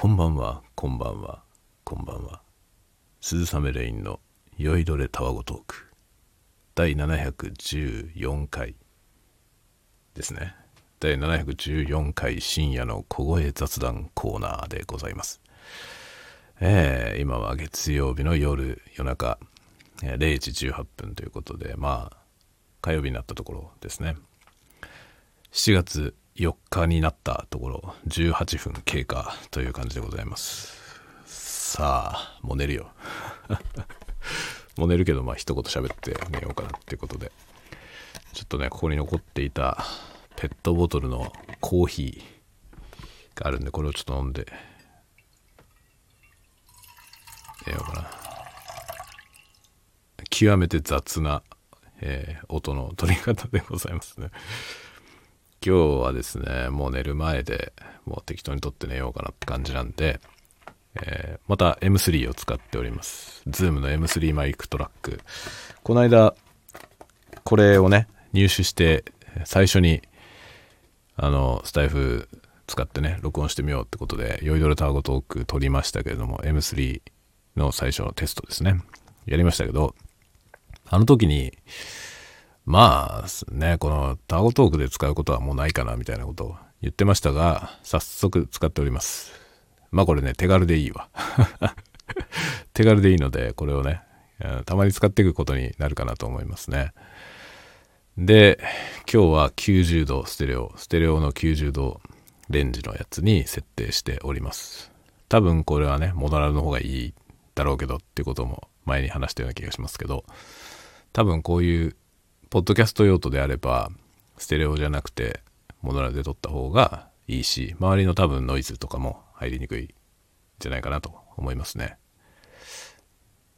こんばんは、こんばんは、こんばんは。鈴雨レインの酔いどれたわごトーク。第714回ですね。第714回深夜の小声雑談コーナーでございます。えー、今は月曜日の夜、夜中、えー0時18分ということで、まあ、火曜日になったところですね。7月4日になったところ、18分経過という感じでございます。さあ、もう寝るよ。もう寝るけど、まあ一言喋って寝ようかなっていうことで。ちょっとね、ここに残っていたペットボトルのコーヒーがあるんで、これをちょっと飲んで寝ようかな。極めて雑な、えー音の取り方でございますね。今日はですね、もう寝る前でもう適当に撮って寝ようかなって感じなんで、えーまた M3 を使っております。Zoom の M3 マイクトラック。この間、これをね、入手して、最初に、あの、スタイフ使ってね、録音してみようってことで、酔いどれタワゴトーク撮りましたけれども、M3 の最初のテストですね。やりましたけど、あの時に、まあね、このタワゴトークで使うことはもうないかなみたいなことを言ってましたが、早速使っております。まあこれね、手軽でいいわ。手軽でいいので、これをね、たまに使っていくことになるかなと思いますね。で、今日は90度ステレオ、ステレオの90度レンジのやつに設定しております。多分これはね、モノラルの方がいいだろうけどってことも前に話したような気がしますけど、多分こういうポッドキャスト用途であれば、ステレオじゃなくて、モノラルで撮った方がいいし、周りの多分ノイズとかも入りにくいんじゃないかなと思いますね。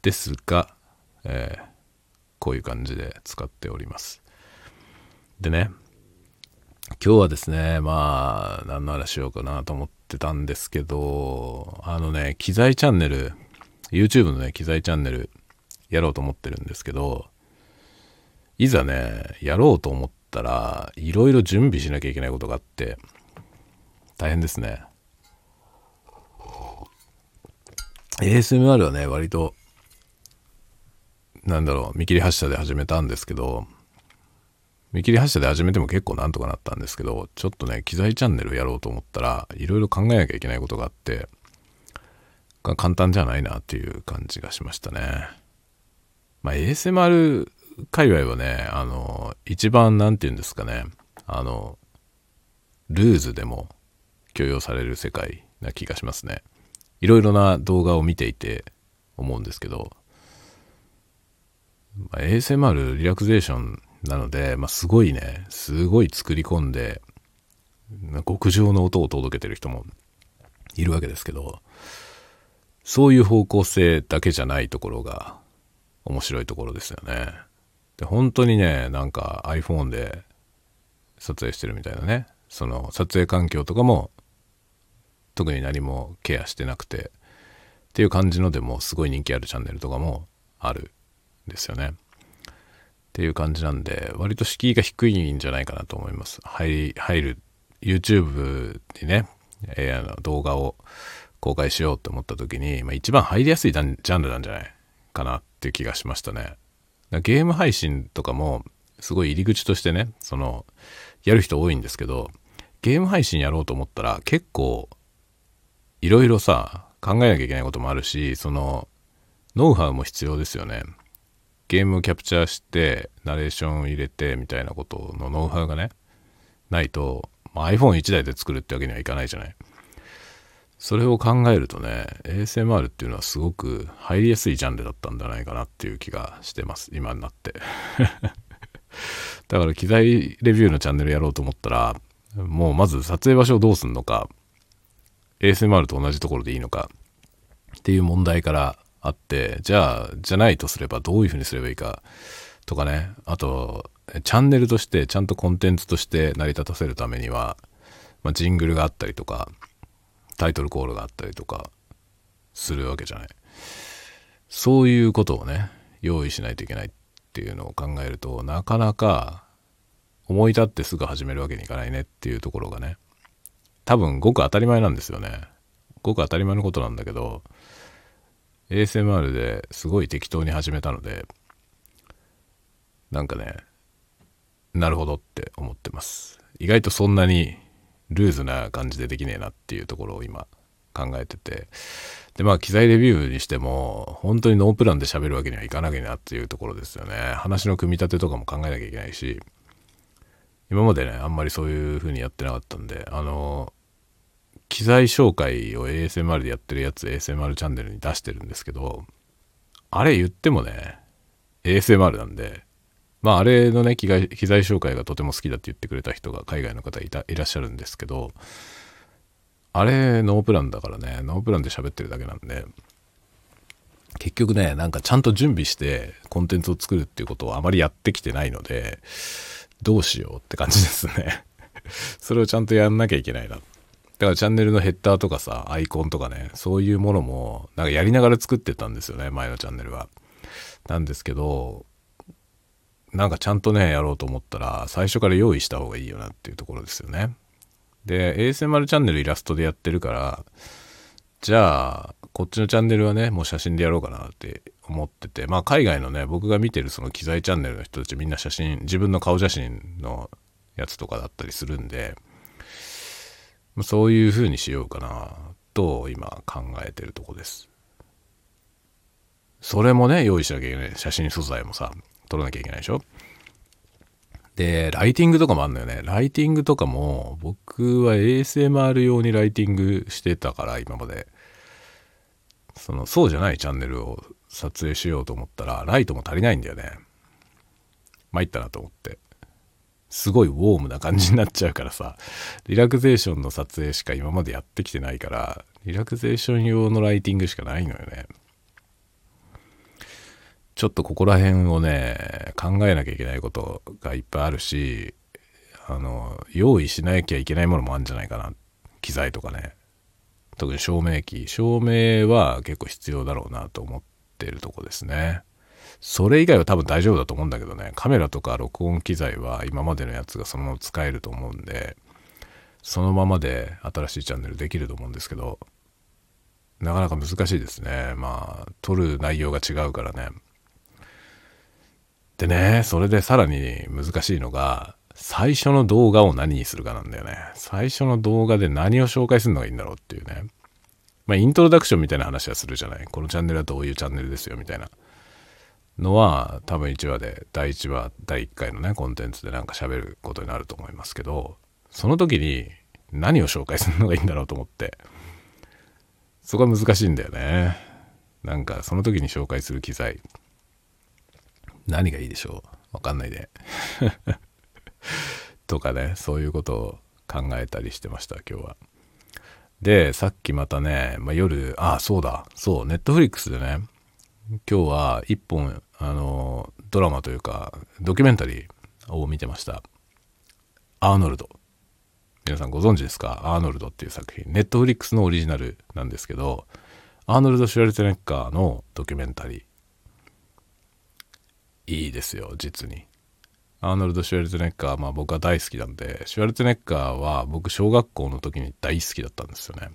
ですが、えーこういう感じで使っております。でね、今日はですね、まあ、何の話しようかなと思ってたんですけど、あのね、機材チャンネル、YouTube のね、機材チャンネルやろうと思ってるんですけど、いざね、やろうと思ったら、いろいろ準備しなきゃいけないことがあって、大変ですね。ASMR はね、割と、なんだろう、見切り発車で始めたんですけど、見切り発車で始めても結構なんとかなったんですけど、ちょっとね、機材チャンネルやろうと思ったら、いろいろ考えなきゃいけないことがあって、簡単じゃないなっていう感じがしましたね。まあ、ASMR 界隈はね、あの、一番なんて言うんですかね、あの、ルーズでも許容される世界な気がしますね。いろいろな動画を見ていて思うんですけど、まあ、ASMR リラクゼーションなので、まあ、すごいね、すごい作り込んで、極上の音を届けてる人もいるわけですけど、そういう方向性だけじゃないところが面白いところですよね。で、本当にね、なんか iPhone で撮影してるみたいなね、その撮影環境とかも特に何もケアしてなくてっていう感じのでもすごい人気あるチャンネルとかもあるんですよね。っていう感じなんで割と敷居が低いんじゃないかなと思います。入り入る YouTube にね、えーあの動画を公開しようと思った時に、まあ、一番入りやすいジャンルなんじゃないかなっていう気がしましたね。ゲーム配信とかもすごい入り口としてねそのやる人多いんですけどゲーム配信やろうと思ったら結構いろいろさ考えなきゃいけないこともあるしそのノウハウも必要ですよね。ゲームキャプチャーしてナレーションを入れてみたいなことのノウハウがねないと、まあ、iPhone1 台で作るってわけにはいかないじゃない。それを考えるとね ASMR っていうのはすごく入りやすいジャンルだったんじゃないかなっていう気がしてます今になって。だから機材レビューのチャンネルやろうと思ったらもうまず撮影場所をどうすんのか ASMR と同じところでいいのかっていう問題からあってじゃあじゃないとすればどういうふうにすればいいかとかね。あとチャンネルとしてちゃんとコンテンツとして成り立たせるためには、まあ、ジングルがあったりとかタイトルコールがあったりとかするわけじゃないそういうことをね用意しないといけないっていうのを考えるとなかなか思い立ってすぐ始めるわけにいかないねっていうところがね多分ごく当たり前なんですよねごく当たり前のことなんだけど、ASMR ですごい適当に始めたので、なんかね、なるほどって思ってます。意外とそんなにルーズな感じでできねえなっていうところを今考えてて。で、まあ、機材レビューにしても、本当にノープランで喋るわけにはいかなきゃなっていうところですよね。話の組み立てとかも考えなきゃいけないし、今までね、あんまりそういう風にやってなかったんで、あの、機材紹介を ASMR でやってるやつ ASMR チャンネルに出してるんですけど、あれ言ってもね、ASMR なんで、まああれのね機材、機材紹介がとても好きだって言ってくれた人が海外の方いたいらっしゃるんですけど、あれノープランだからね、ノープランで喋ってるだけなんで、結局ね、なんかちゃんと準備してコンテンツを作るっていうことをあまりやってきてないので、どうしようって感じですね それをちゃんとやんなきゃいけないな。だからチャンネルのヘッダーとかさ、アイコンとかね、そういうものも、なんかやりながら作ってたんですよね、前のチャンネルは。なんですけど、なんかちゃんとね、やろうと思ったら、最初から用意した方がいいよなっていうところですよね。で、ASMR チャンネルイラストでやってるから、じゃあ、こっちのチャンネルはね、もう写真でやろうかなって思ってて、まあ海外のね、僕が見てるその機材チャンネルの人たちみんな写真、自分の顔写真のやつとかだったりするんで、そういう風にしようかなと今考えてるとこです。それもね、用意しなきゃいけない。写真素材もさ、撮らなきゃいけないでしょ？で、ライティングとかもあんのよね。ライティングとかも、僕は ASMR 用にライティングしてたから、今まで。その、そうじゃないチャンネルを撮影しようと思ったら、ライトも足りないんだよね。参ったなと思って。すごいウォームな感じになっちゃうからさ、リラクゼーションの撮影しか今までやってきてないから、リラクゼーション用のライティングしかないのよね。ちょっとここら辺をね、考えなきゃいけないことがいっぱいあるし、あの、用意しなきゃいけないものもあるんじゃないかな。機材とかね。特に照明機。照明は結構必要だろうなと思ってるとこですね。それ以外は多分大丈夫だと思うんだけどね、カメラとか録音機材は今までのやつがそのまま使えると思うんで、そのままで新しいチャンネルできると思うんですけど、なかなか難しいですね。まあ、撮る内容が違うからね。でね、それでさらに難しいのが、最初の動画を何にするかなんだよね。最初の動画で何を紹介するのがいいんだろうっていうね。まあ、イントロダクションみたいな話はするじゃない。このチャンネルはどういうチャンネルですよ、みたいな。のは多分1話で第1話第1回のねコンテンツでなんか喋ることになると思いますけどその時に何を紹介するのがいいんだろうと思ってそこは難しいんだよねなんかその時に紹介する機材何がいいでしょう？わかんないで とかねそういうことを考えたりしてました今日はでさっきまたね、まあ、夜あそうだそうネットフリックスでね今日は一本、あの、ドラマというか、ドキュメンタリーを見てました。アーノルド。皆さんご存知ですか？アーノルドっていう作品。ネットフリックスのオリジナルなんですけど、アーノルド・シュワルツェネッカーのドキュメンタリー。いいですよ、実に。アーノルド・シュワルツェネッカー、まあ僕は大好きなんで、シュワルツェネッカーは僕小学校の時に大好きだったんですよね。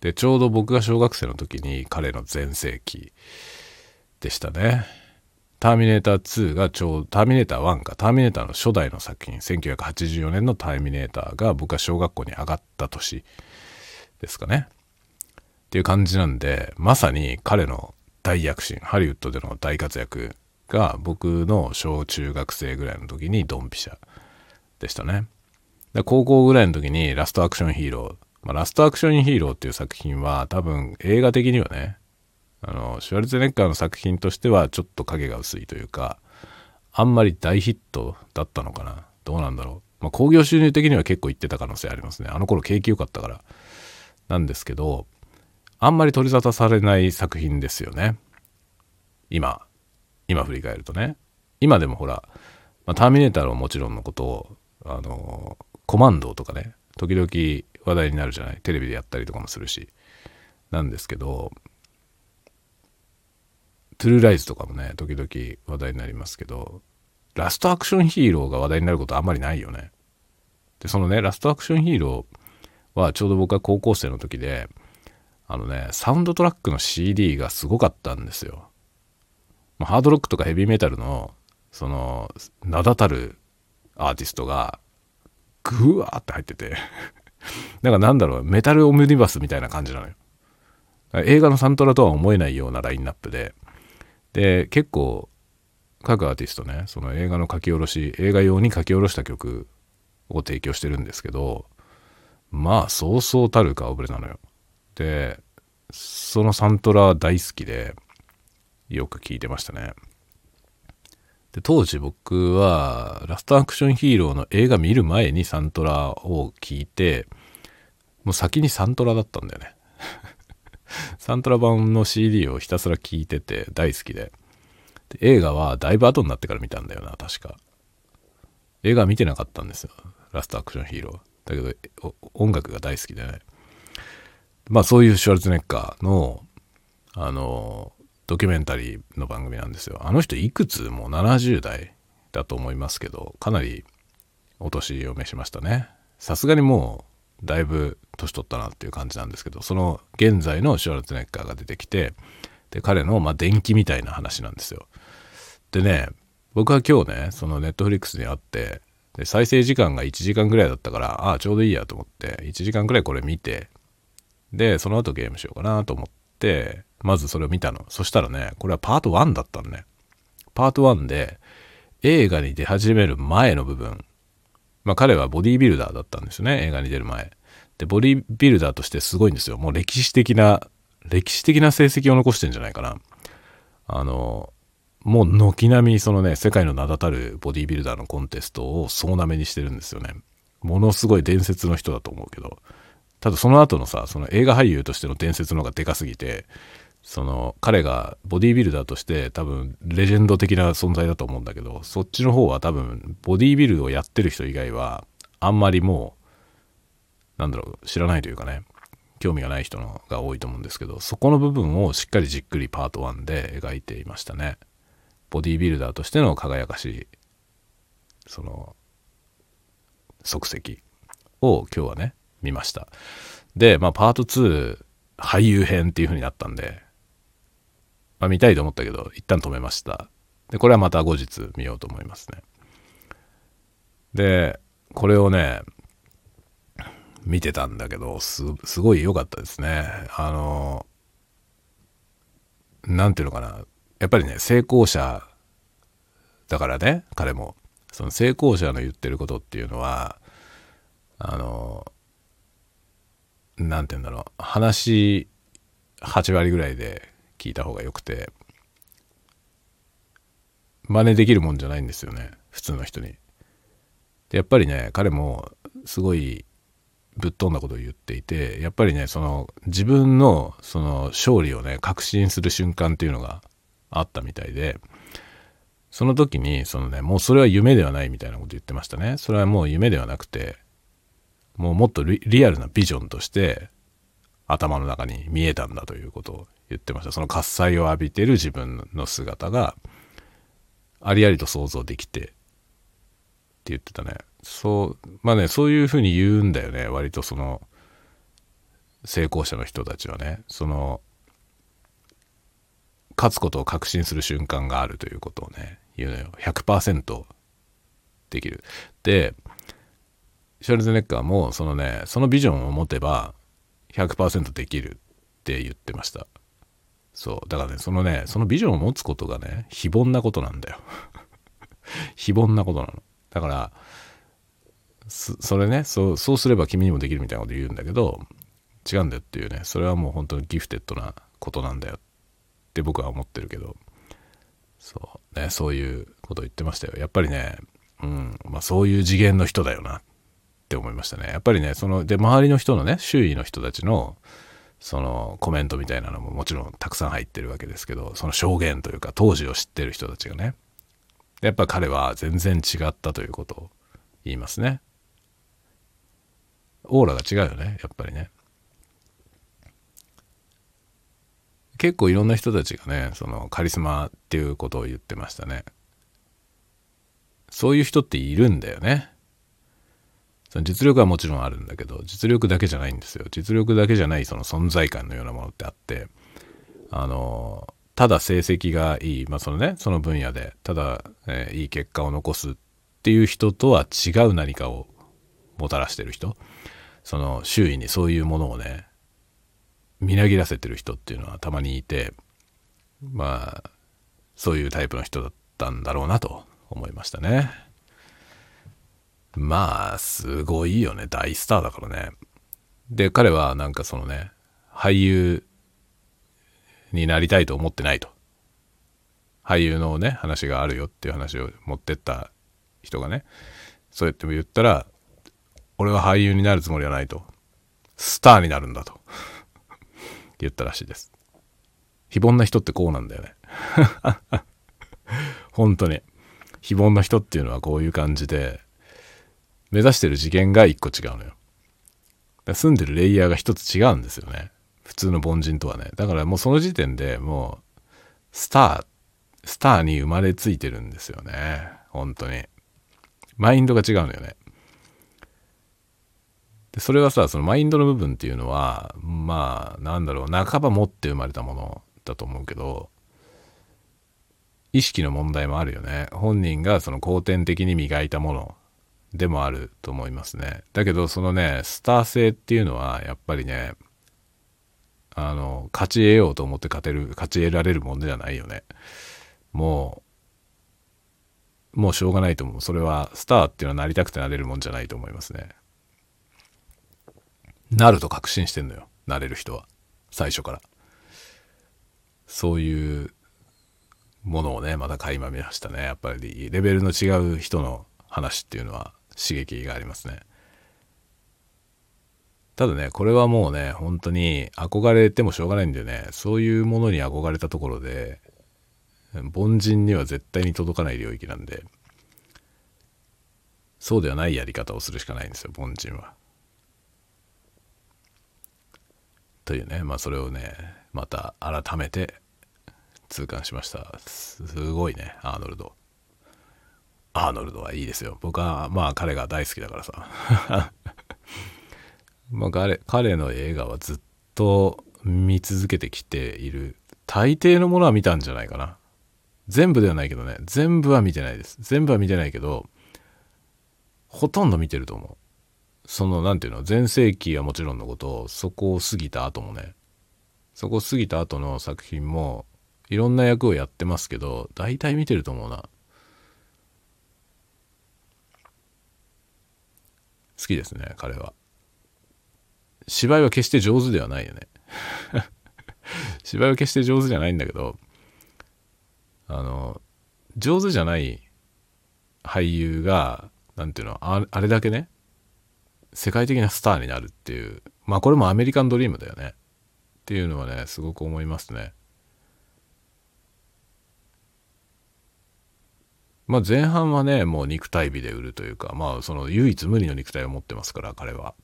で、ちょうど僕が小学生の時に彼の全盛期でしたね。ターミネーター2がちょうど、ターミネーター1か、ターミネーターの初代の作品、1984年のターミネーターが僕は小学校に上がった年ですかね。っていう感じなんで、まさに彼の大躍進、ハリウッドでの大活躍が僕の小中学生ぐらいの時にドンピシャでしたね。で高校ぐらいの時にラストアクションヒーロー、まあ、ラストアクションヒーローっていう作品は多分映画的にはね、あの、シュワルツェネッカーの作品としてはちょっと影が薄いというか、あんまり大ヒットだったのかな。どうなんだろう。まあ、興行収入的には結構いってた可能性ありますね。あの頃景気良かったから。なんですけど、あんまり取り沙汰されない作品ですよね。今、今振り返るとね。今でもほら、まあ、ターミネーターはもちろんのことを、あの、コマンドとかね、時々話題になるじゃない？テレビでやったりとかもするし。なんですけど、トゥルーライズとかもね、時々話題になりますけど、ラストアクションヒーローが話題になることあんまりないよね。で、そのね、ラストアクションヒーローはちょうど僕は高校生の時で、あのね、サウンドトラックの CD がすごかったんですよ。ハードロックとかヘビーメタルの、その、名だたるアーティストが、ぐわーって入ってて なんかなんだろう、メタルオムニバスみたいな感じなのよ。映画のサントラとは思えないようなラインナップで、で、結構、各アーティストね、その映画の書き下ろし、映画用に書き下ろした曲を提供してるんですけど、まあ、そうそうたる顔ぶれなのよ。で、そのサントラ大好きで、よく聞いてましたね。で、当時僕は、ラストアクションヒーローの映画見る前にサントラを聞いて、もう先にサントラだったんだよね。サントラ版の CD をひたすら聴いてて大好きでで。映画はだいぶ後になってから見たんだよな、確か。映画見てなかったんですよ。ラストアクションヒーロー。だけど、音楽が大好きでね。まあそういうシュワルツネッカーの、あの、ドキュメンタリーの番組なんですよ。あの人いくつ？もう70代だと思いますけど、かなりお年を召しましたね。さすがにもうだいぶ年取ったなっていう感じなんですけど、その現在のシュワルツネッカーが出てきて、で、彼のまあ電気みたいな話なんですよ。でね、僕は今日ね、そのネットフリックスに会って、で、再生時間が1時間ぐらいだったから、ああ、ちょうどいいやと思って、1時間ぐらいこれ見て、で、その後ゲームしようかなと思って、まずそれを見たの。そしたらね、これはパート1だったのね。パート1で、映画に出始める前の部分。まあ彼はボディービルダーだったんですよね、映画に出る前。で、ボディービルダーとしてすごいんですよ。もう歴史的な、歴史的な成績を残してんじゃないかな。あの、もう軒並みそのね、世界の名だたるボディービルダーのコンテストを総なめにしてるんですよね。ものすごい伝説の人だと思うけど。ただその後のさ、その映画俳優としての伝説の方がでかすぎて、その彼がボディービルダーとして多分レジェンド的な存在だと思うんだけど、そっちの方は多分ボディービルをやってる人以外はあんまりもう、なんだろう、知らないというかね、興味がない人のが多いと思うんですけど、そこの部分をしっかりじっくりパート1で描いていましたね。ボディービルダーとしての輝かしい、その、足跡を今日はね、見ました。で、まあ、パート2、俳優編っていう風になったんで、まあ、見たいと思ったけど、一旦止めました。で、これはまた後日見ようと思いますね。で、これをね、見てたんだけど、す、すごい良かったですね。あの、なんていうのかな。やっぱりね、成功者だからね、彼も。その成功者の言ってることっていうのは、あの、なんて言うんだろう。話8割ぐらいで聞いた方がよくて真似できるもんじゃないんですよね普通の人に。でやっぱりね彼もすごいぶっ飛んだことを言っていてやっぱりねその自分のその勝利をね確信する瞬間っていうのがあったみたいでその時にそのねもうそれは夢ではないみたいなこと言ってましたね。それはもう夢ではなくてもうもっとリアルなビジョンとして頭の中に見えたんだということを言ってました。その喝采を浴びてる自分の姿がありありと想像できてって言ってたね。そう、まあね、そういうふうに言うんだよね。割とその成功者の人たちはね。その勝つことを確信する瞬間があるということをね、言うのよ。100%できる。で、シュワルツネッカーもそのねそのビジョンを持てば100%できるって言ってました。そう。だからねそのねそのビジョンを持つことがね非凡なことなんだよ。非凡なことなの。だからそれねそうそうすれば君にもできるみたいなこと言うんだけど違うんだよっていうね。それはもう本当にギフテッドなことなんだよって僕は思ってるけど。そう。ねそういうこと言ってましたよ。やっぱりねうん。まあそういう次元の人だよな。って思いましたね。やっぱりね、その、で、周りの人のね、周囲の人たちの、そのコメントみたいなのももちろんたくさん入ってるわけですけど、その証言というか当時を知ってる人たちがね、やっぱ彼は全然違ったということを言いますね。オーラが違うよね、やっぱりね。結構いろんな人たちがね、そのカリスマっていうことを言ってましたね。そういう人っているんだよね。その実力はもちろんあるんだけど、実力だけじゃないんですよ。実力だけじゃないその存在感のようなものってあって、あの、ただ成績がいい、まあそのね、その分野で、ただ、えー、いい結果を残すっていう人とは違う何かをもたらしてる人、その周囲にそういうものをね、みなぎらせてる人っていうのはたまにいて、まあ、そういうタイプの人だったんだろうなと思いましたね。まあ、すごいよね。大スターだからね。で、彼はなんかそのね、俳優になりたいと思ってないと。俳優のね、話があるよっていう話を持ってった人がね、そうやっても言ったら、俺は俳優になるつもりはないと。スターになるんだと。言ったらしいです。非凡な人ってこうなんだよね。本当に。非凡な人っていうのはこういう感じで、目指してる次元が一個違うのよ。住んでるレイヤーが一つ違うんですよね。普通の凡人とはね。だからもうその時点でもう、スター、スターに生まれついてるんですよね。本当に。マインドが違うのよね。で、それはさ、そのマインドの部分っていうのは、まあ、なんだろう、半ば持って生まれたものだと思うけど、意識の問題もあるよね。本人がその後天的に磨いたものでもあると思いますね。だけど、そのね、スター性っていうのは、やっぱりね、あの、勝ち得ようと思って勝てる、勝ち得られるもんじゃないよね。もう、もうしょうがないと思う。それは、スターっていうのはなりたくてなれるもんじゃないと思いますね。なると確信してんのよ。なれる人は。最初から。そういうものをね、また垣間見ましたね。やっぱり、レベルの違う人の話っていうのは刺激がありますね。ただね、これはもうね、本当に憧れてもしょうがないんだよね。そういうものに憧れたところで、凡人には絶対に届かない領域なんで、そうではないやり方をするしかないんですよ、凡人は。というね、まあそれをね、また改めて痛感しました。すごいね、アーノルド。アーノルドはいいですよ。僕はまあ彼が大好きだからさ。まあ彼、彼の映画はずっと見続けてきている。大抵のものは見たんじゃないかな。全部ではないけどね。全部は見てないです。全部は見てないけど、ほとんど見てると思う。その、なんていうの、全盛期はもちろんのこと、そこを過ぎた後もね、そこを過ぎた後の作品も、いろんな役をやってますけど、大体見てると思うな。好きですね、彼は。芝居は決して上手ではないよね。芝居は決して上手じゃないんだけど、あの、上手じゃない俳優が、なんていうの、ああれだけね、世界的なスターになるっていう、まあこれもアメリカンドリームだよね。っていうのはね、すごく思いますね。まあ前半はね、もう肉体美で売るというか、まあその唯一無二の肉体を持ってますから、彼は。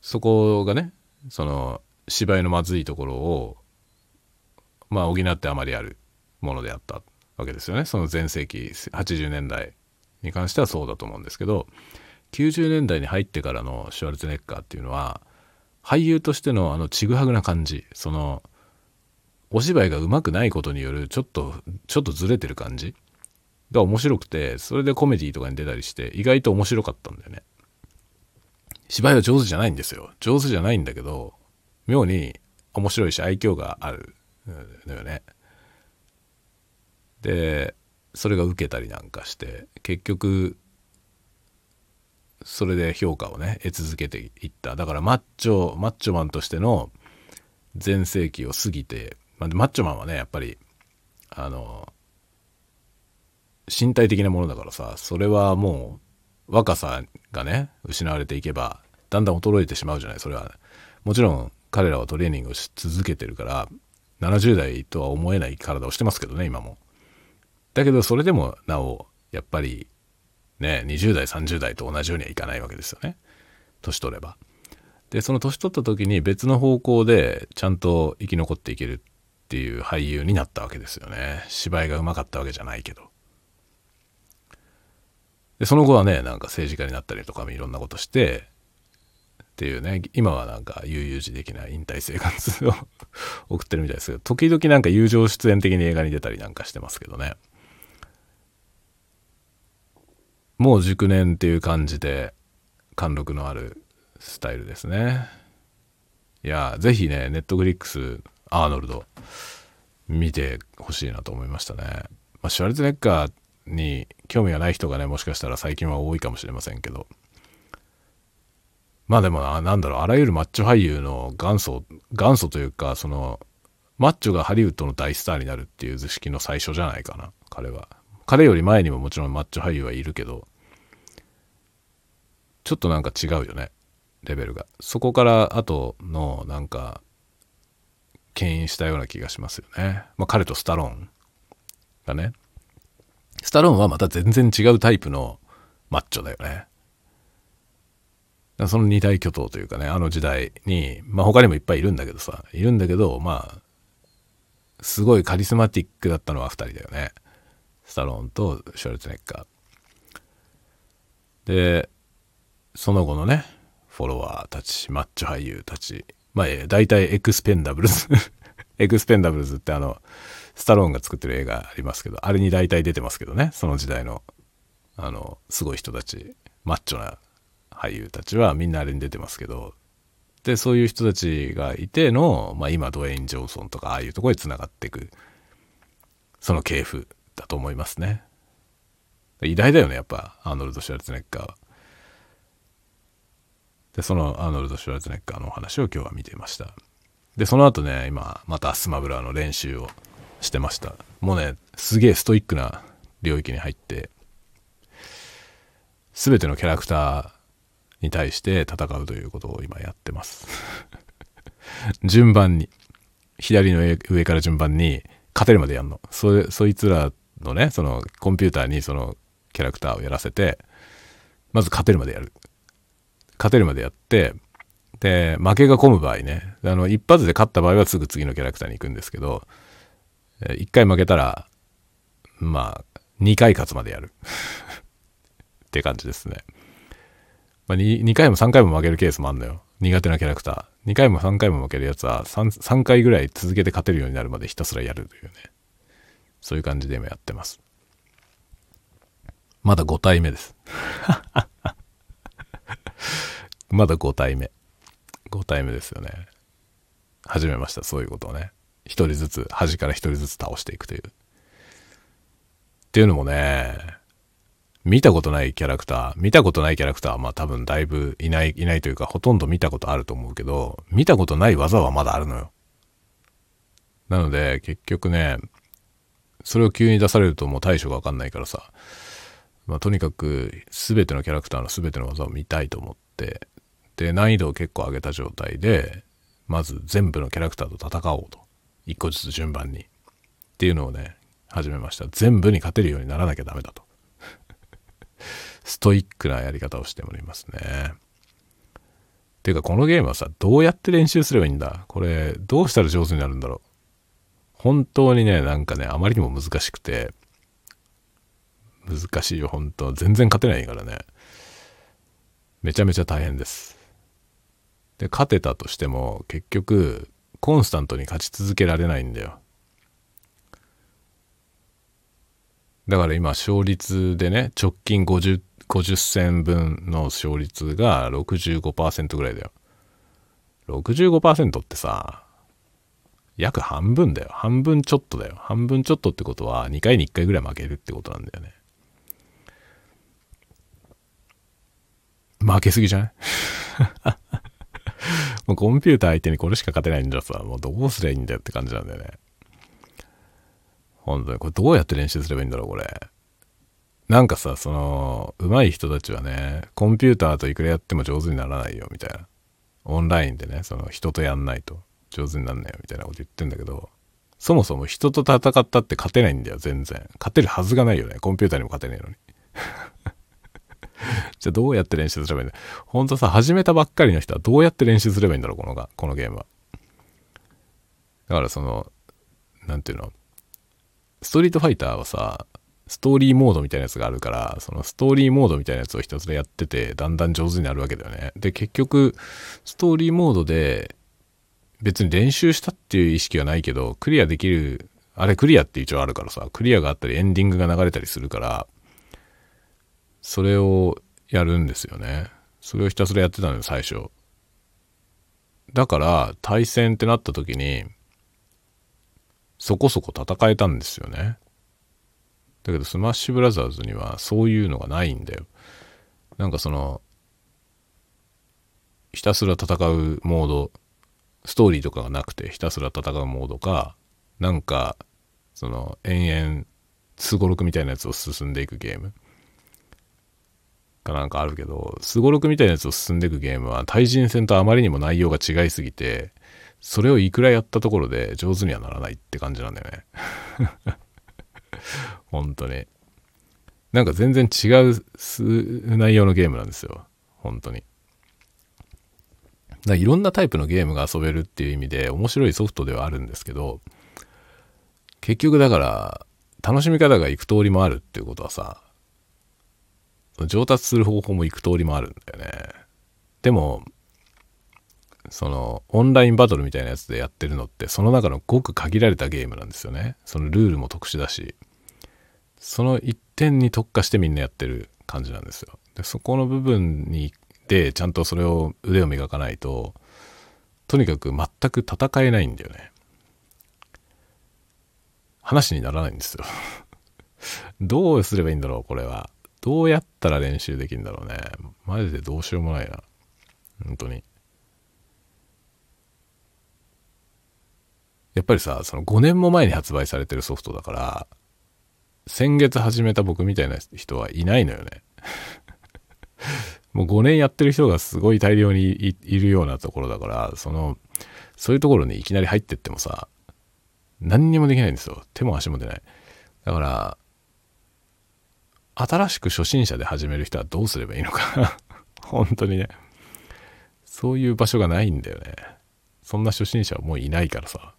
そこがね、その芝居のまずいところを、まあ補ってあまりあるものであったわけですよね。その前世紀80年代に関してはそうだと思うんですけど90年代に入ってからのシュワルツェネッカーっていうのは俳優としてのあのちぐはぐな感じそのお芝居がうまくないことによるちょっとちょっとずれてる感じ？が面白くてそれでコメディとかに出たりして意外と面白かったんだよね。芝居は上手じゃないんですよ。上手じゃないんだけど妙に面白いし愛嬌があるのよね。でそれが受けたりなんかして結局それで評価をね得続けていった。だからマッチョマッチョマンとしての全盛期を過ぎて、まあ、マッチョマンはねやっぱりあの身体的なものだからさそれはもう若さがね失われていけばだんだん衰えてしまうじゃないそれは、もちろん彼らはトレーニングをし続けてるから70代とは思えない体をしてますけどね今もだけどそれでもなお、やっぱりね、20代、30代と同じようにはいかないわけですよね。年取れば。で、その年取った時に別の方向でちゃんと生き残っていけるっていう俳優になったわけですよね。芝居がうまかったわけじゃないけど。で、その後はね、なんか政治家になったりとかもいろんなことして、っていうね、今はなんか悠々自適な引退生活を 送ってるみたいですけど、時々なんか友情出演的に映画に出たりなんかしてますけどね。もう熟年っていう感じで貫禄のあるスタイルですね。いや、ぜひね、ネットフリックス、アーノルド、見てほしいなと思いましたね。まあ、シュワルツネッカーに興味がない人がね、もしかしたら最近は多いかもしれませんけど、まあでもな、なんだろう、あらゆるマッチョ俳優の元祖、元祖というか、その、マッチョがハリウッドの大スターになるっていう図式の最初じゃないかな、彼は。彼より前にももちろんマッチョ俳優はいるけど、ちょっとなんか違うよね、レベルが。そこから後の、なんか、牽引したような気がしますよね。まあ彼とスタローンがね。スタローンはまた全然違うタイプのマッチョだよね。その二大巨頭というかね、あの時代に、まあ他にもいっぱいいるんだけどさ、いるんだけど、まあ、すごい charismatic だったのは二人だよね。スタローンとシュワルツェネッガー。で、その後のね、フォロワーたち、マッチョ俳優たち、まあ、大体エクスペンダブルズエクスペンダブルズってあの、スタローンが作ってる映画ありますけど、あれに大体出てますけどね、その時代の、あの、すごい人たち、マッチョな俳優たちはみんなあれに出てますけど、で、そういう人たちがいての、まあ今、ドウェイン・ジョンソンとか、ああいうところに繋がっていく、その系譜だと思いますね。偉大だよね、やっぱ、アーノルド・シュワルツネッカーは。で、そのアーノルド・シュワルツネッカーのお話を今日は見ていました。で、その後ね、今、またスマブラの練習をしてました。もうね、すげえストイックな領域に入って、すべてのキャラクターに対して戦うということを今やってます 順番に左の上から順番に勝てるまでやんのそそいつらのねそのコンピューターにそのキャラクターをやらせてまず勝てるまでやる勝てるまでやってで負けが込む場合ねあの一発で勝った場合はすぐ次のキャラクターに行くんですけど一回負けたらまあ2回勝つまでやる って感じですねまあ2、回も3回も負けるケースもあんのよ。苦手なキャラクター。2回も3回も負けるやつは3、3回ぐらい続けて勝てるようになるまでひたすらやるというね。そういう感じで今やってます。まだ5体目です。まだ5体目。5体目ですよね。始めました、そういうことをね。一人ずつ、端から一人ずつ倒していくという。っていうのもね、見たことないキャラクター、見たことないキャラクターはまあ多分だいぶいない、いないというかほとんど見たことあると思うけど、見たことない技はまだあるのよ。なので結局ね、それを急に出されるともう対処がわかんないからさ、まあとにかく全てのキャラクターの全ての技を見たいと思って、で、難易度を結構上げた状態で、まず全部のキャラクターと戦おうと。一個ずつ順番に。っていうのをね、始めました。全部に勝てるようにならなきゃダメだと。ストイックなやり方をしておりますね。ていうかこのゲームはさ、どうやって練習すればいいんだ？これ、どうしたら上手になるんだろう？本当にね、なんかね、あまりにも難しくて、難しいよ、本当全然勝てないからね。めちゃめちゃ大変です。で、勝てたとしても、結局、コンスタントに勝ち続けられないんだよ。だから今勝率でね、直近50、50戦分の勝率が65%ぐらいだよ。65%ってさ、約半分だよ。半分ちょっとだよ。半分ちょっとってことは2回に1回ぐらい負けるってことなんだよね。負けすぎじゃない？もうコンピューター相手にこれしか勝てないんじゃさ、もうどうすりゃいいんだよって感じなんだよね。本当に。これどうやって練習すればいいんだろう、これ。なんかさ、その、上手い人たちはね、コンピューターといくらやっても上手にならないよ、みたいな。オンラインでね、その人とやんないと上手になんないよ、みたいなこと言ってんだけど、そもそも人と戦ったって勝てないんだよ、全然。勝てるはずがないよね。コンピューターにも勝てないのに。じゃあどうやって練習すればいいんだ？ほんとさ、始めたばっかりの人はどうやって練習すればいいんだろう、このが、このゲームは。だからその、なんていうの、ストリートファイターはさ、ストーリーモードみたいなやつがあるから、そのストーリーモードみたいなやつをひたすらやってて、だんだん上手になるわけだよね。で、結局、ストーリーモードで、別に練習したっていう意識はないけど、クリアできる、あれクリアって一応あるからさ、クリアがあったりエンディングが流れたりするから、それをやるんですよね。それをひたすらやってたのよ、最初。だから、対戦ってなった時に、そこそこ戦えたんですよね。だけど、スマッシュブラザーズにはそういうのがないんだよ。なんかその、ひたすら戦うモード、ストーリーとかがなくて、ひたすら戦うモードか、なんか、その、延々、すごろくみたいなやつを進んでいくゲーム。かなんかあるけど、すごろくみたいなやつを進んでいくゲームは対人戦とあまりにも内容が違いすぎて、それをいくらやったところで上手にはならないって感じなんだよね。本当に。なんか全然違う内容のゲームなんですよ。本当に。だかいろんなタイプのゲームが遊べるっていう意味で面白いソフトではあるんですけど、結局だから楽しみ方がいく通りもあるっていうことはさ、上達する方法もいく通りもあるんだよね。でも、そのオンラインバトルみたいなやつでやってるのってその中のごく限られたゲームなんですよね。そのルールも特殊だし、その一点に特化してみんなやってる感じなんですよ。でそこの部分にでちゃんとそれを腕を磨かないととにかく全く戦えないんだよね。話にならないんですよ。どうすればいいんだろうこれは。どうやったら練習できるんだろうね。マジでどうしようもないな。本当に。やっぱりさ、その5年も前に発売されてるソフトだから、先月始めた僕みたいな人はいないのよね。もう5年やってる人がすごい大量にいいるようなところだから、その、そういうところにいきなり入ってってもさ、何にもできないんですよ。手も足も出ない。だから、新しく初心者で始める人はどうすればいいのかな。本当にね。そういう場所がないんだよね。そんな初心者はもういないからさ。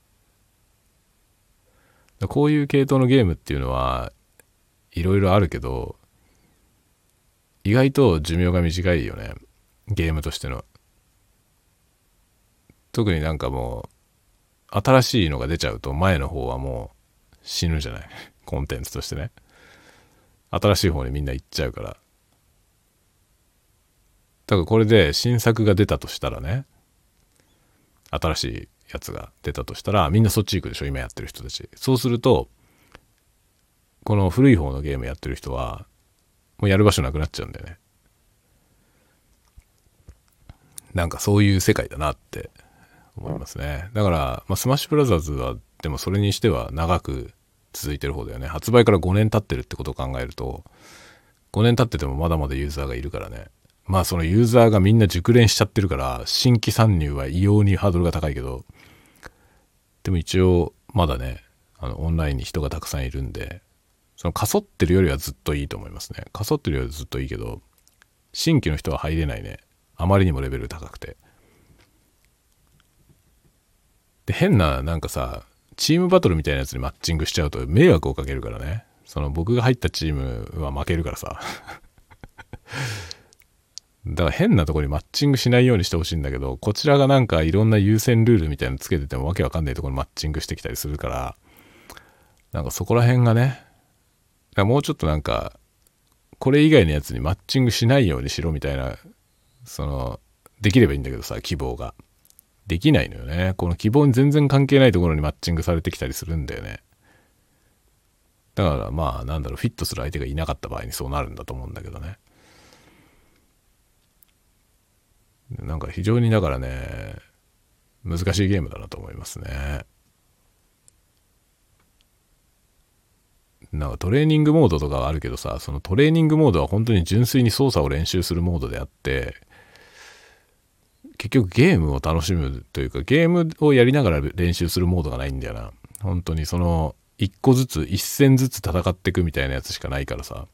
こういう系統のゲームっていうのはいろいろあるけど、意外と寿命が短いよね。ゲームとしての。特になんかもう、新しいのが出ちゃうと前の方はもう死ぬじゃない。コンテンツとしてね。新しい方にみんな行っちゃうから。だからこれで新作が出たとしたらね、新しいやつが出たとしたら、みんなそっち行くでしょ、今やってる人たち。そうすると、この古い方のゲームやってる人は、もうやる場所なくなっちゃうんだよね。なんかそういう世界だなって思いますね。だから、まあ、スマッシュブラザーズは、でもそれにしては長く続いてる方だよね。発売から5年経ってるってことを考えると、5年経っててもまだまだユーザーがいるからね。まあそのユーザーがみんな熟練しちゃってるから、新規参入は異様にハードルが高いけど、でも一応まだね、あのオンラインに人がたくさんいるんで、そのかそってるよりはずっといいと思いますね。かそってるよりはずっといいけど、新規の人は入れないね。あまりにもレベル高くて。で、変な、なんかさ、チームバトルみたいなやつにマッチングしちゃうと迷惑をかけるからね。その僕が入ったチームは負けるからさ。だから変なとこにマッチングしないようにしてほしいんだけど、こちらがなんかいろんな優先ルールみたいなのつけててもわけわかんないところにマッチングしてきたりするから、なんかそこら辺がね、だからもうちょっとなんか、これ以外のやつにマッチングしないようにしろみたいな、その、できればいいんだけどさ、希望が。できないのよね。この希望に全然関係ないところにマッチングされてきたりするんだよね。だからまあなんだろう、フィットする相手がいなかった場合にそうなるんだと思うんだけどね。なんか非常にだからね、難しいゲームだなと思いますね。なんかトレーニングモードとかはあるけどさ、そのトレーニングモードは本当に純粋に操作を練習するモードであって、結局ゲームを楽しむというか、ゲームをやりながら練習するモードがないんだよな。本当にその、一個ずつ、一戦ずつ戦っていくみたいなやつしかないからさ。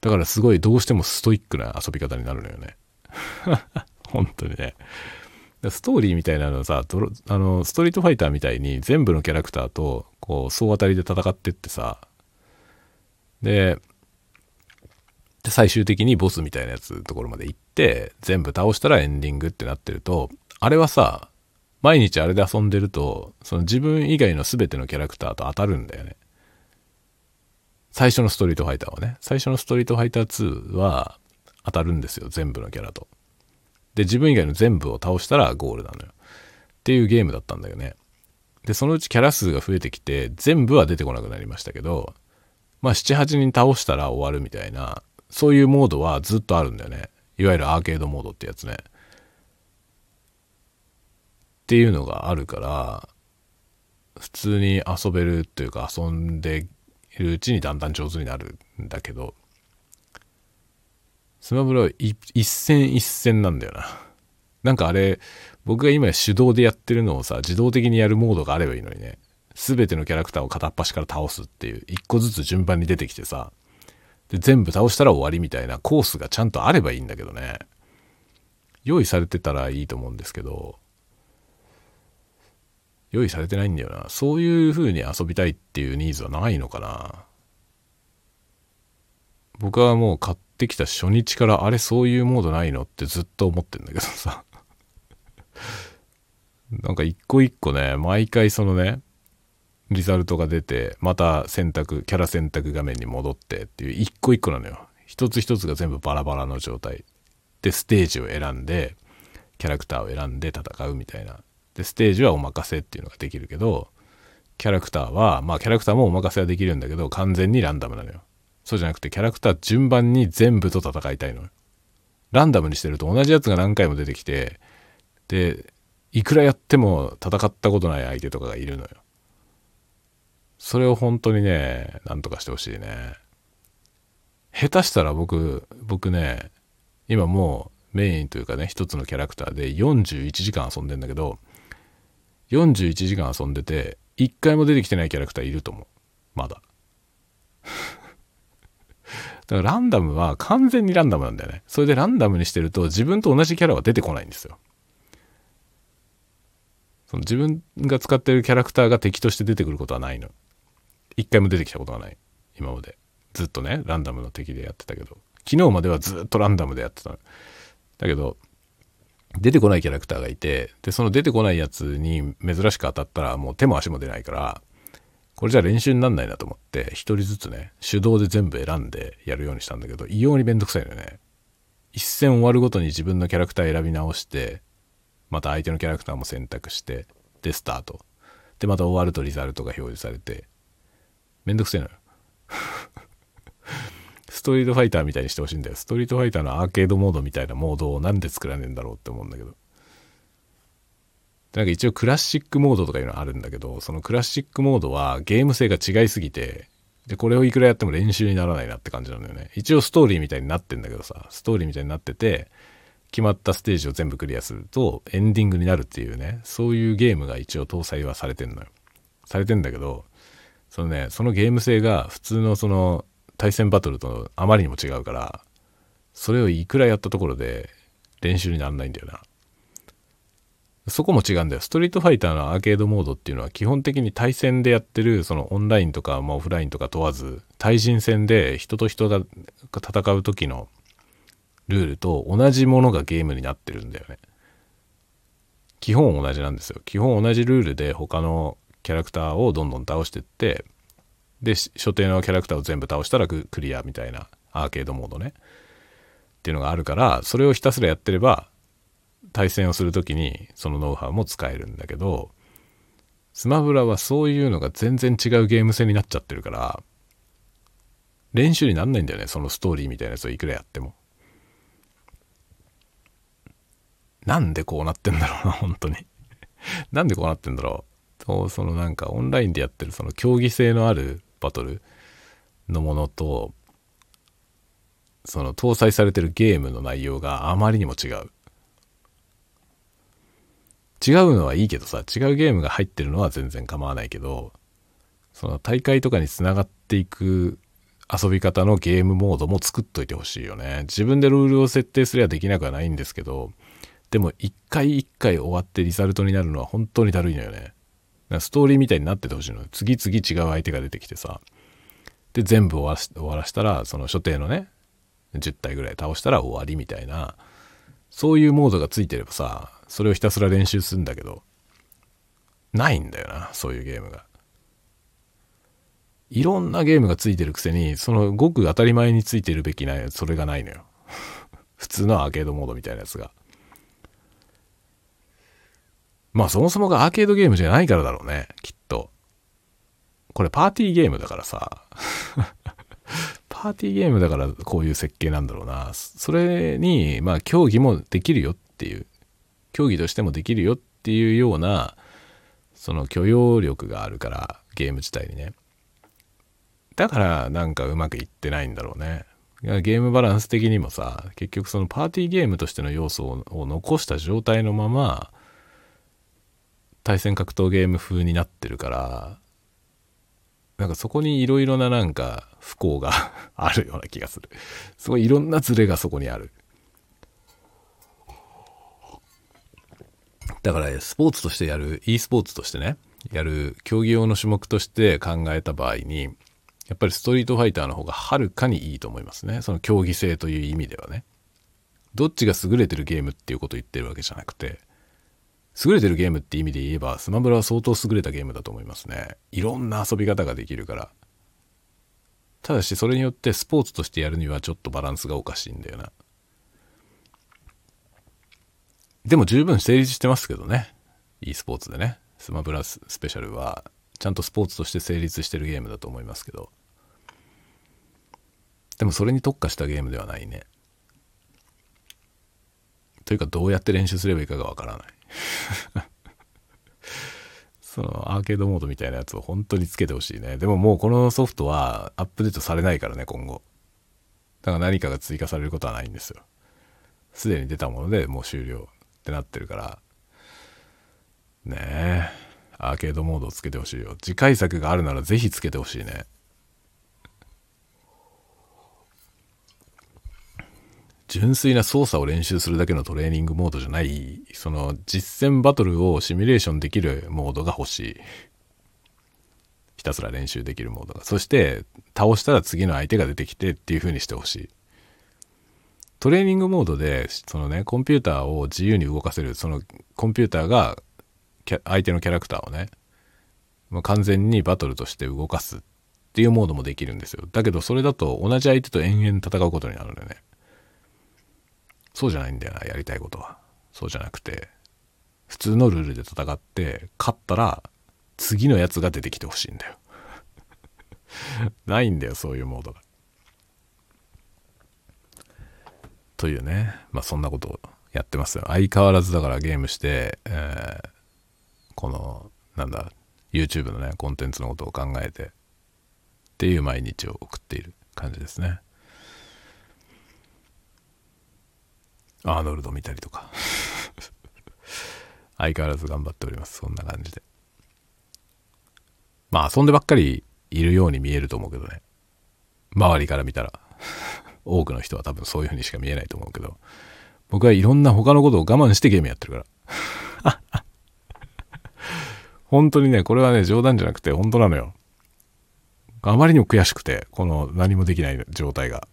だからすごいどうしてもストイックな遊び方になるのよね。本当にね。ストーリーみたいなのさ、あの、ストリートファイターみたいに全部のキャラクターと、こう、総当たりで戦ってってさ、で、で最終的にボスみたいなやつのところまで行って、全部倒したらエンディングってなってると、あれはさ、毎日あれで遊んでると、その自分以外の全てのキャラクターと当たるんだよね。最初のストリートファイターはね。最初のストリートファイター2は当たるんですよ。全部のキャラと。で、自分以外の全部を倒したらゴールなのよ。っていうゲームだったんだよね。で、そのうちキャラ数が増えてきて、全部は出てこなくなりましたけど、まあ、7、8人倒したら終わるみたいな、そういうモードはずっとあるんだよね。いわゆるアーケードモードってやつね。っていうのがあるから、普通に遊べるっていうか遊んでいるうちにだんだん上手になるんだけど、スマブラは一戦一戦なんだよな。なんかあれ、僕が今手動でやってるのをさ、自動的にやるモードがあればいいのにね。すべてのキャラクターを片っ端から倒すっていう、一個ずつ順番に出てきてさ、で、全部倒したら終わりみたいなコースがちゃんとあればいいんだけどね。用意されてたらいいと思うんですけど、用意されてないんだよな。そういう風に遊びたいっていうニーズはないのかな。僕はもう買ってきた初日からあれそういうモードないのってずっと思ってんだけどさ。なんか一個一個ね、毎回そのね、リザルトが出て、また選択、キャラ選択画面に戻ってっていう一個一個なのよ。一つ一つが全部バラバラの状態。で、ステージを選んで、キャラクターを選んで戦うみたいなで、ステージはお任せっていうのができるけど、キャラクターは、まあキャラクターもお任せはできるんだけど、完全にランダムなのよ。そうじゃなくて、キャラクター順番に全部と戦いたいのよ。ランダムにしてると同じやつが何回も出てきて、で、いくらやっても戦ったことない相手とかがいるのよ。それを本当にね、なんとかしてほしいね。下手したら僕、僕ね、今もうメインというかね、一つのキャラクターで41時間遊んでんだけど、41時間遊んでて、一回も出てきてないキャラクターいると思う。まだ。だからランダムは完全にランダムなんだよね。それでランダムにしてると自分と同じキャラは出てこないんですよ。その自分が使ってるキャラクターが敵として出てくることはないの。一回も出てきたことはない。今まで。ずっとね、ランダムの敵でやってたけど。昨日まではずっとランダムでやってたの。だけど、出てこないキャラクターがいて、で、その出てこないやつに珍しく当たったらもう手も足も出ないから、これじゃ練習になんないなと思って、一人ずつね、手動で全部選んでやるようにしたんだけど、異様にめんどくさいのよね。一戦終わるごとに自分のキャラクター選び直して、また相手のキャラクターも選択して、で、スタート。で、また終わるとリザルトが表示されて、めんどくせえのよ。ストリートファイターみたいにしてほしいんだよ。ストリートファイターのアーケードモードみたいなモードをなんで作らねえんだろうって思うんだけど。なんか一応クラシックモードとかいうのあるんだけど、そのクラシックモードはゲーム性が違いすぎて、で、これをいくらやっても練習にならないなって感じなのよね。一応ストーリーみたいになってんだけどさ、ストーリーみたいになってて、決まったステージを全部クリアするとエンディングになるっていうね、そういうゲームが一応搭載はされてんのよ。されてんだけど、そのね、そのゲーム性が普通のその対戦バトルとあまりにも違うから、それをいくらやったところで練習にならないんだよな。そこも違うんだよ。ストリートファイターのアーケードモードっていうのは基本的に対戦でやってる、そのオンラインとか、ま、オフラインとか問わず、対人戦で人と人が戦う時のルールと同じものがゲームになってるんだよね。基本同じなんですよ。基本同じルールで他のキャラクターをどんどん倒してって、で、所定のキャラクターを全部倒したらクリアみたいなアーケードモードね。っていうのがあるから、それをひたすらやってれば、対戦をする時にそのノウハウも使えるんだけど、スマブラはそういうのが全然違うゲーム性になっちゃってるから、練習になんないんだよね、そのストーリーみたいなやつをいくらやっても。なんでこうなってんだろうな、本当に なんでこうなってんだろう。と、そのなんかオンラインでやってるその競技性のあるバトルのものと、その搭載されてるゲームの内容があまりにも違う。違うのはいいけどさ、違うゲームが入ってるのは全然構わないけど、その大会とかにつながっていく遊び方のゲームモードも作っといてほしいよね。自分でルールを設定すればできなくはないんですけど、でも一回一回終わってリザルトになるのは本当にだるいのよね。ストーリーみたいになっててほしいの。次々違う相手が出てきてさ。で全部終わ終わらしたらその所定のね10体ぐらい倒したら終わりみたいなそういうモードがついてればさそれをひたすら練習するんだけどないんだよなそういうゲームがいろんなゲームがついてるくせにそのごく当たり前についてるべきなそれがないのよ 普通のアーケードモードみたいなやつがまあそもそもがアーケードゲームじゃないからだろうねきっとこれパーティーゲームだからさ パーティーゲームだからこういう設計なんだろうな。それに、まあ競技もできるよっていう、競技としてもできるよっていうような、その許容力があるから、ゲーム自体にね。だからなんかうまくいってないんだろうね。ゲームバランス的にもさ、結局そのパーティーゲームとしての要素を残した状態のまま、対戦格闘ゲーム風になってるから、なんかそこにいろいろななんか不幸が あるような気がする。すごいいろんなズレがそこにある。だから、スポーツとしてやる、e スポーツとしてね、やる競技用の種目として考えた場合に、やっぱりストリートファイターの方がはるかにいいと思いますね。その競技性という意味ではね。どっちが優れてるゲームっていうことを言ってるわけじゃなくて、優れてるゲームって意味で言えば、スマブラは相当優れたゲームだと思いますね。いろんな遊び方ができるから。ただし、それによってスポーツとしてやるにはちょっとバランスがおかしいんだよな。でも十分成立してますけどね。e スポーツでね。スマブラスペシャルは、ちゃんとスポーツとして成立してるゲームだと思いますけど。でもそれに特化したゲームではないね。というかどうやって練習すればいいかがわからない。そのアーケードモードみたいなやつを本当につけてほしいね。でももうこのソフトはアップデートされないからね、今後。だから何かが追加されることはないんですよ。すでに出たものでもう終了ってなってるから。ねえ。アーケードモードをつけてほしいよ。次回作があるならぜひつけてほしいね。純粋な操作を練習するだけのトレーニングモードじゃない、その実戦バトルをシミュレーションできるモードが欲しい。ひたすら練習できるモードが。そして、倒したら次の相手が出てきてっていう風にしてほしい。トレーニングモードで、そのね、コンピューターを自由に動かせる、そのコンピューターが相手のキャラクターをね、もう完全にバトルとして動かすっていうモードもできるんですよ。だけどそれだと同じ相手と延々戦うことになるのよね。そうじゃないんだよな、やりたいことは。そうじゃなくて、普通のルールで戦って、勝ったら、次のやつが出てきてほしいんだよ。ないんだよ、そういうモードが。というね、まあそんなことをやってますよ。相変わらずだからゲームして、えー、この、なんだ、YouTube のね、コンテンツのことを考えて、っていう毎日を送っている感じですね。アーノルド見たりとか。相変わらず頑張っております。そんな感じで。まあ遊んでばっかりいるように見えると思うけどね。周りから見たら。多くの人は多分そういう風にしか見えないと思うけど。僕はいろんな他のことを我慢してゲームやってるから。本当にねこれはね冗談じゃなくて本当なのよ。あまりにも悔しくてこの何もできない状態が。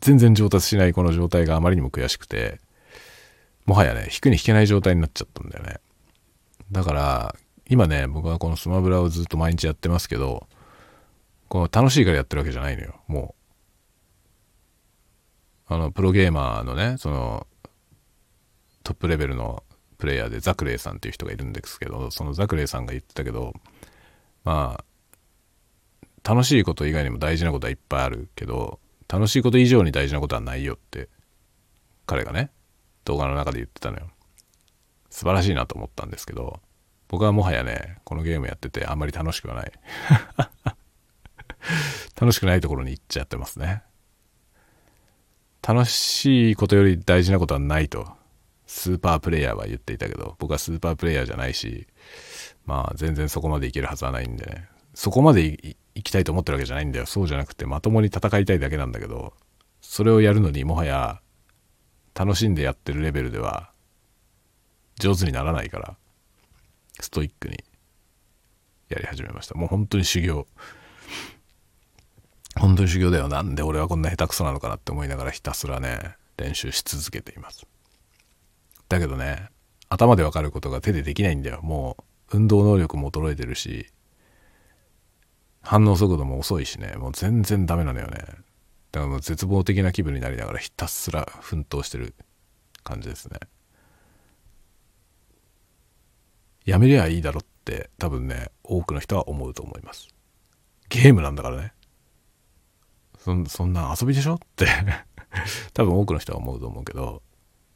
全然上達しないこの状態があまりにも悔しくて、もはやね、引くに引けない状態になっちゃったんだよね。だから、今ね、僕はこのスマブラをずっと毎日やってますけど、この楽しいからやってるわけじゃないのよ、もう。あの、プロゲーマーのね、その、トップレベルのプレイヤーでザクレイさんっていう人がいるんですけど、そのザクレイさんが言ってたけど、まあ、楽しいこと以外にも大事なことはいっぱいあるけど、楽しいこと以上に大事なことはないよって彼がね動画の中で言ってたのよ。素晴らしいなと思ったんですけど僕はもはやねこのゲームやっててあんまり楽しくはない。楽しくないところに行っちゃってますね。楽しいことより大事なことはないとスーパープレイヤーは言っていたけど僕はスーパープレイヤーじゃないしまあ全然そこまでいけるはずはないんでね。そこまで行きたいと思ってるわけじゃないんだよ。そうじゃなくて、まともに戦いたいだけなんだけど、それをやるのにもはや、楽しんでやってるレベルでは、上手にならないから、ストイックにやり始めました。もう本当に修行。本当に修行だよなんで俺はこんな下手くそなのかなって思いながらひたすらね練習し続けていますだけどね頭でわかることが手でできないんだよもう運動能力も衰えてるし反応速度も遅いしね。もう全然ダメなのよね。だからもう絶望的な気分になりながらひたすら奮闘してる感じですね。やめりゃいいだろって多分ね多くの人は思うと思います。ゲームなんだからね。そそんな遊びでしょって。多分多くの人は思うと思うけど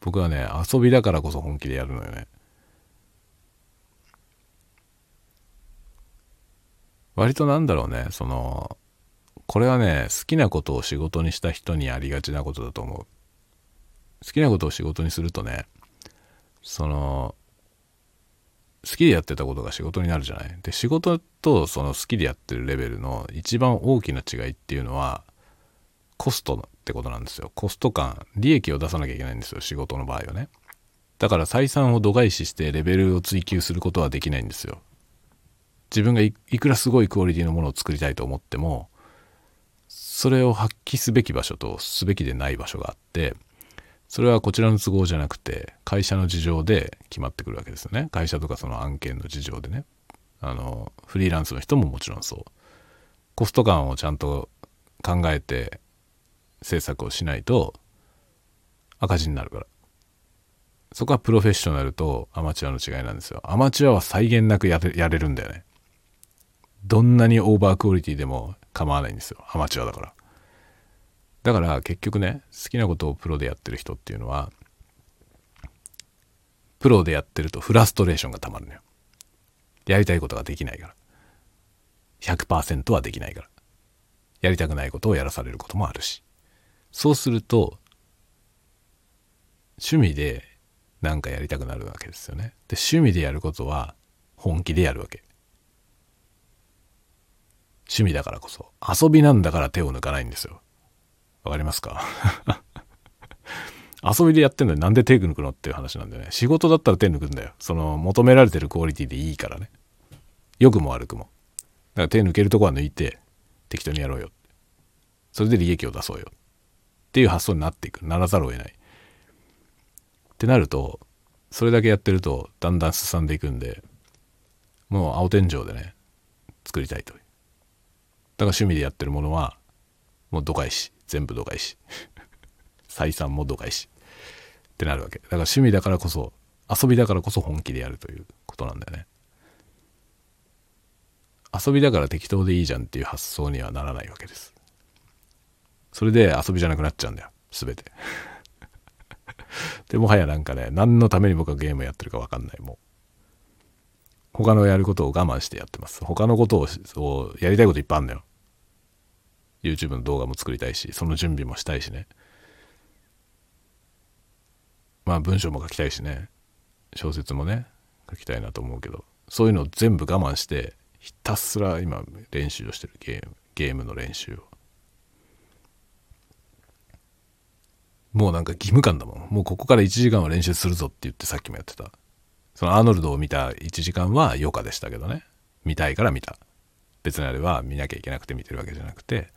僕はね遊びだからこそ本気でやるのよね。割となんだろうねそのこれはね好きなことを仕事にした人にありがちなことだと思う。好きなことを仕事にするとねその好きでやってたことが仕事になるじゃない。で仕事とその好きでやってるレベルの一番大きな違いっていうのはコストってことなんですよ。コスト感利益を出さなきゃいけないんですよ仕事の場合はね。だから採算を度外視してレベルを追求することはできないんですよ。自分がいくらすごいクオリティのものを作りたいと思ってもそれを発揮すべき場所とすべきでない場所があってそれはこちらの都合じゃなくて会社の事情で決まってくるわけですよね。会社とかその案件の事情でね。あのフリーランスの人ももちろんそう。コスト感をちゃんと考えて制作をしないと赤字になるから。そこはプロフェッショナルとアマチュアの違いなんですよ。アマチュアは際限なくややれるんだよね。どんなにオーバークオリティでも構わないんですよ。アマチュアだから。だから結局ね好きなことをプロでやってる人っていうのはプロでやってるとフラストレーションがたまるのよ。やりたいことができないから。100%はできないから。やりたくないことをやらされることもあるし。そうすると趣味で何かやりたくなるわけですよね。で趣味でやることは本気でやるわけ。趣味だからこそ遊びなんだから手を抜かないんですよ。わかりますか？遊びでやってんのになんで手抜くのっていう話なんだよね。仕事だったら手抜くんだよ。その求められてるクオリティでいいからね。良くも悪くも。だから手抜けるとこは抜いて適当にやろうよ。それで利益を出そうよ。っていう発想になっていく。ならざるを得ない。ってなるとそれだけやってるとだんだん進んでいくんでもう青天井でね作りたいとから趣味でやってるものはもう度外視。全部度外視。採算も度外視。ってなるわけ。だから趣味だからこそ遊びだからこそ本気でやるということなんだよね。遊びだから適当でいいじゃんっていう発想にはならないわけです。それで遊びじゃなくなっちゃうんだよ。全て。でもはやなんかね何のために僕はゲームやってるか分かんない。もう他のやることを我慢してやってます。他のことをやりたいこといっぱいあるんだよ。YouTube の動画も作りたいしその準備もしたいしね。まあ文章も書きたいしね。小説もね書きたいなと思うけど。そういうのを全部我慢してひたすら今練習をしてる。ゲームゲームの練習を。もうなんか義務感だもん。もうここから1時間は練習するぞって言ってさっきもやってた。そのアーノルドを見た1時間は余暇でしたけどね。見たいから見た。別にあれは見なきゃいけなくて見てるわけじゃなくて、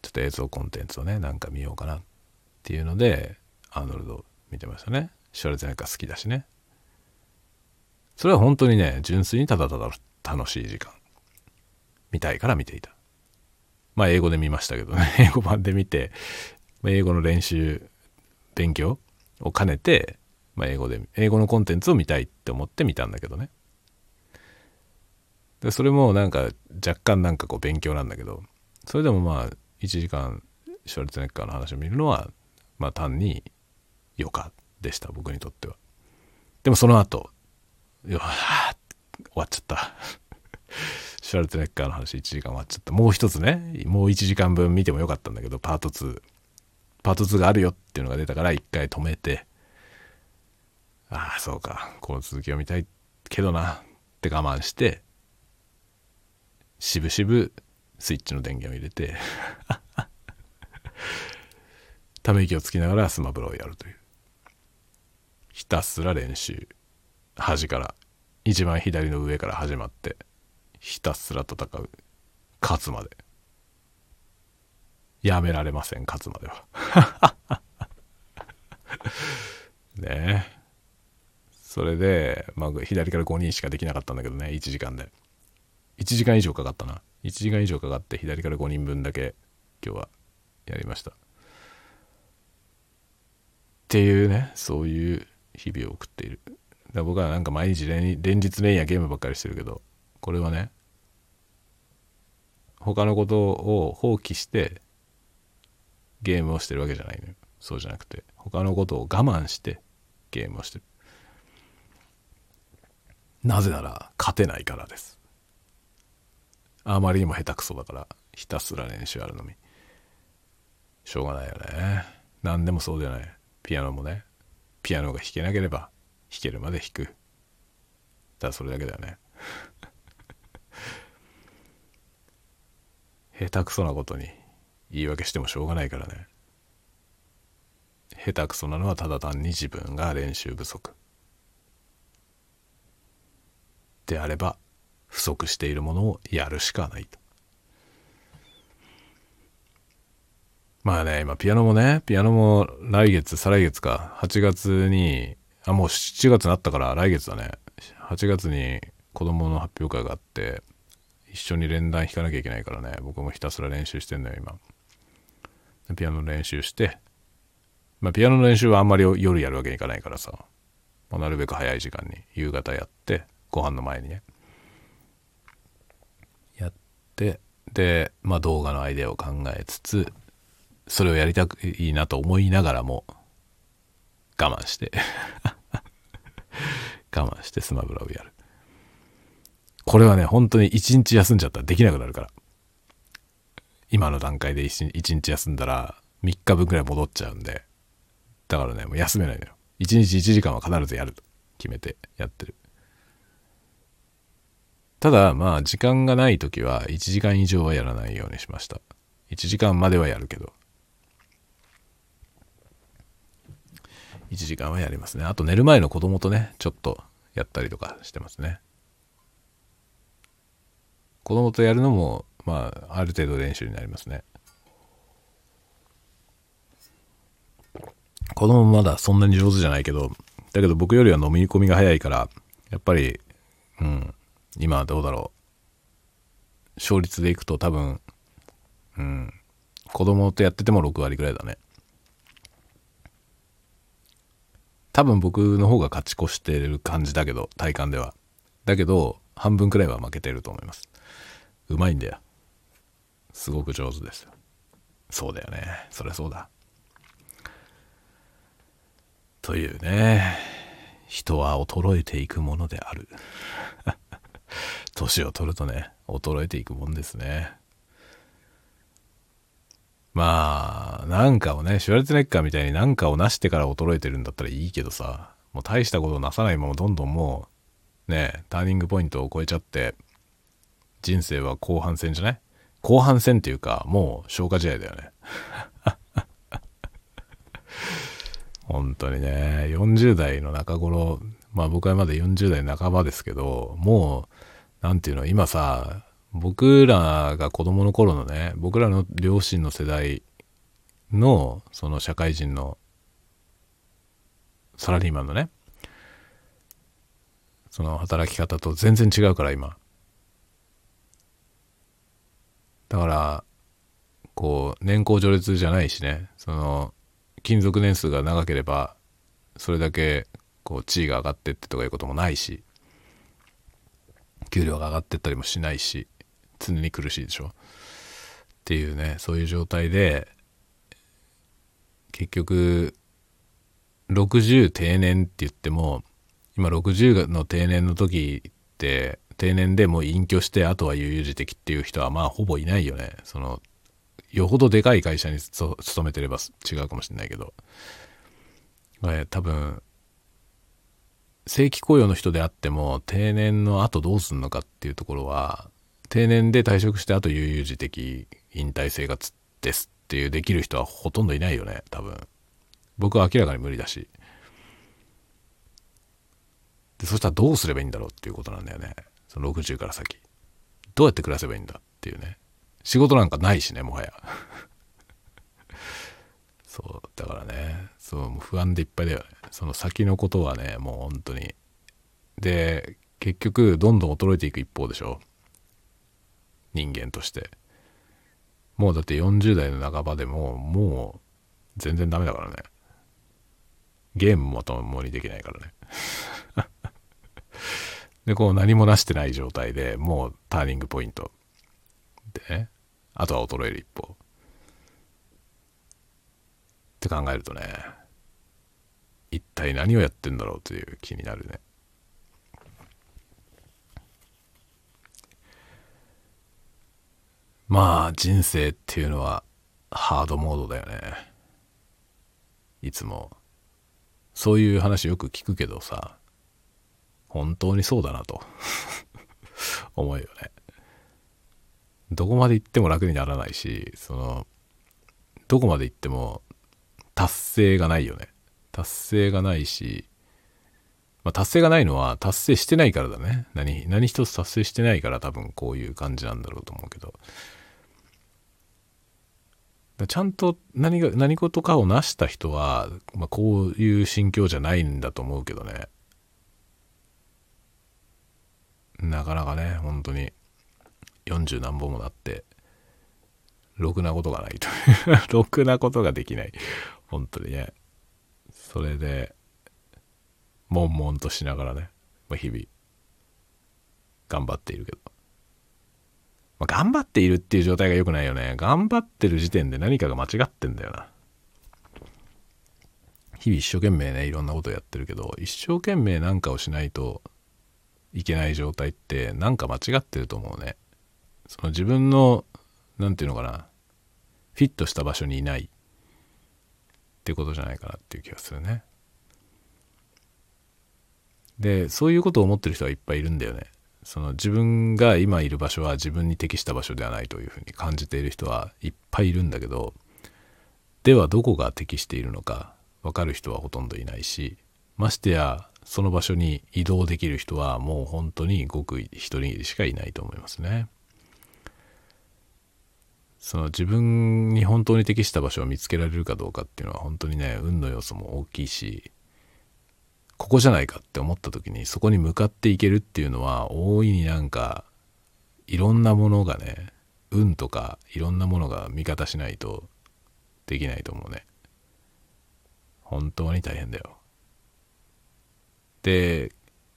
ちょっと映像コンテンツをね、なんか見ようかなっていうので、アーノルド見てましたね。シュワルツェネッカ好きだしね。それは本当にね、純粋にただただ楽しい時間。見たいから見ていた。まあ英語で見ましたけどね、英語版で見て、英語の練習勉強を兼ねて、まあ、英語で英語のコンテンツを見たいって思って見たんだけどね。でそれもなんか若干なんかこう勉強なんだけどそれでもまあ1時間シュワルツネッカーの話を見るのはまあ単に余暇でした僕にとっては。でもその後よは終わっちゃった。シュワルツネッカーの話1時間終わっちゃった。もう一つねもう1時間分見てもよかったんだけどパート2パート2があるよっていうのが出たから一回止めて、ああ、そうか、この続きを見たいけどなって我慢して、しぶしぶスイッチの電源を入れて ため息をつきながらスマブラをやるという。ひたすら練習。端から、一番左の上から始まって、ひたすら戦う。勝つまで。やめられません、勝つまでは。ねえ。それで、まあ、左から5人しかできなかったんだけどね、1時間で。1時間以上かかったな。1時間以上かかって左から5人分だけ今日はやりました。っていうね、そういう日々を送っている。だ僕はなんか毎日連日連夜ゲームばっかりしてるけど、これはね、他のことを放棄してゲームをしてるわけじゃないのよ。そうじゃなくて、他のことを我慢してゲームをしてる。なぜなら勝てないからです。あまりにも下手くそだからひたすら練習あるのみ。しょうがないよね。何でもそうじゃない。ピアノもね。ピアノが弾けなければ弾けるまで弾く。ただそれだけだよね。下手くそなことに言い訳してもしょうがないからね。下手くそなのはただ単に自分が練習不足。であれば不足しているものをやるしかないと。まあね、今ピアノもね、ピアノも来月、再来月か、8月に、あ、もう7月になったから来月だね。8月に子供の発表会があって、一緒に連弾弾かなきゃいけないからね、僕もひたすら練習してんのよ、今。ピアノの練習して、まあピアノの練習はあんまり夜やるわけにいかないからさ、まあ、なるべく早い時間に夕方やって、ご飯の前にね。やって、で、まあ動画のアイデアを考えつつ、それをやりたくいいなと思いながらも、我慢して 我慢してスマブラをやる。これはね、本当に一日休んじゃったらできなくなるから。今の段階で一日休んだら3日分くらい戻っちゃうんで。だからね、もう休めないのよ。1日1時間は必ずやると決めてやってる。ただ、まあ、時間がない時は1時間以上はやらないようにしました。1時間まではやるけど。1時間はやりますね。あと寝る前の子供とね、ちょっとやったりとかしてますね。子供とやるのも、まあ、ある程度練習になりますね。子供まだそんなに上手じゃないけど、だけど僕よりは飲み込みが早いから、やっぱり、うん、今どうだろう。勝率でいくと多分、うん、子供とやってても6割ぐらいだね。多分僕の方が勝ち越してる感じだけど、体感では。だけど、半分くらいは負けてると思います。うまいんだよ。すごく上手ですよ。そうだよね。そりゃそうだ。というね、人は衰えていくものである。年を取るとね、衰えていくもんですね。まあ、なんかをね、シュワルツネッカーみたいになんかを成してから衰えてるんだったらいいけどさ、もう大したことをなさないままどんどんもう、ね、ターニングポイントを超えちゃって、人生は後半戦じゃない？後半戦っていうか、もう消化試合だよね。本当にね、40代の中頃、まあ僕はまだ40代半ばですけど、もう、なんていうの、今さ、僕らが子供の頃のね、僕らの両親の世代の、その社会人のサラリーマンのね、その働き方と全然違うから今。だから、こう、年功序列じゃないしね、その、勤続年数が長ければ、それだけ、こう、地位が上がってってとかいうこともないし、給料が上がってったりもしないし、常に苦しいでしょ？っていうねそういう状態で結局60定年って言っても今60の定年の時って定年でもう隠居してあとは悠々自適っていう人はまあほぼいないよね。そのよほどでかい会社に勤めてれば違うかもしれないけど、えー、多分正規雇用の人であっても定年の後どうすんのかっていうところは定年で退職してあと悠々自適引退生活ですっていうできる人はほとんどいないよね多分。僕は明らかに無理だし。でそしたらどうすればいいんだろうっていうことなんだよね。その60から先。どうやって暮らせばいいんだっていうね。仕事なんかないしねもはや。そうだからねそう不安でいっぱいだよねその先のことはねもう本当に。で結局どんどん衰えていく一方でしょ？人間として。もうだって40代の半ばでももう全然ダメだからね。ゲームもまともにできないからね。でこう何もなしてない状態でもうターニングポイント。でねあとは衰える一方。って考えるとね一体何をやってんだろうという気になるね。まあ人生っていうのはハードモードだよね。いつも。そういう話よく聞くけどさ本当にそうだなと 思うよね。どこまで行っても楽にならないしそのどこまで行っても達成がないよね。達成がないし、まあ、達成がないのは達成してないからだね。何、何一つ達成してないから多分こういう感じなんだろうと思うけど。ちゃんと何が、何事かを成した人は、まあ、こういう心境じゃないんだと思うけどね。なかなかね、本当に40何本もなって、ろくなことがないと。ろくなことができない。本当にね。それで、悶々としながらね、ま、日々、頑張っているけど。まあ、頑張っているっていう状態が良くないよね。頑張ってる時点で何かが間違ってんだよな。日々一生懸命ね、いろんなことやってるけど、一生懸命なんかをしないといけない状態ってなんか間違ってると思うね。その自分の、なんていうのかな、フィットした場所にいないっていうことじゃないかなっていう気がするね。でそういうことを思ってる人はいっぱいいるんだよね。その自分が今いる場所は自分に適した場所ではないというふうに感じている人はいっぱいいるんだけどではどこが適しているのか分かる人はほとんどいないしましてやその場所に移動できる人はもう本当にごく一人しかいないと思いますね。その自分に本当に適した場所を見つけられるかどうかっていうのは本当にね運の要素も大きいしここじゃないかって思った時にそこに向かっていけるっていうのは大いになんかいろんなものがね運とかいろんなものが味方しないとできないと思うね。本当に大変だよ。で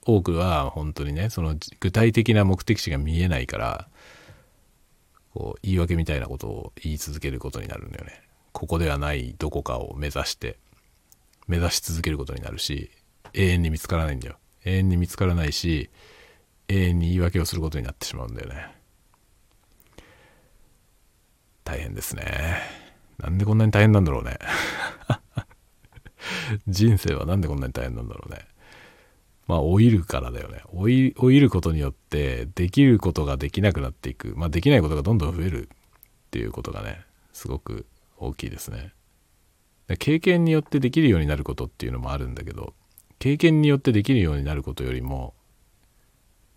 多くは本当にねその具体的な目的地が見えないからこう言い訳みたいなことを言い続けることになるんだよね。ここではないどこかを目指して目指し続けることになるし永遠に見つからないんだよ。永遠に見つからないし永遠に言い訳をすることになってしまうんだよね。大変ですね。なんでこんなに大変なんだろうね。人生はなんでこんなに大変なんだろうね。まあ、老いるからだよね。老い、老いることによって、できることができなくなっていく。まあ、できないことがどんどん増えるっていうことがね、すごく大きいですね。経験によってできるようになることっていうのもあるんだけど、経験によってできるようになることよりも、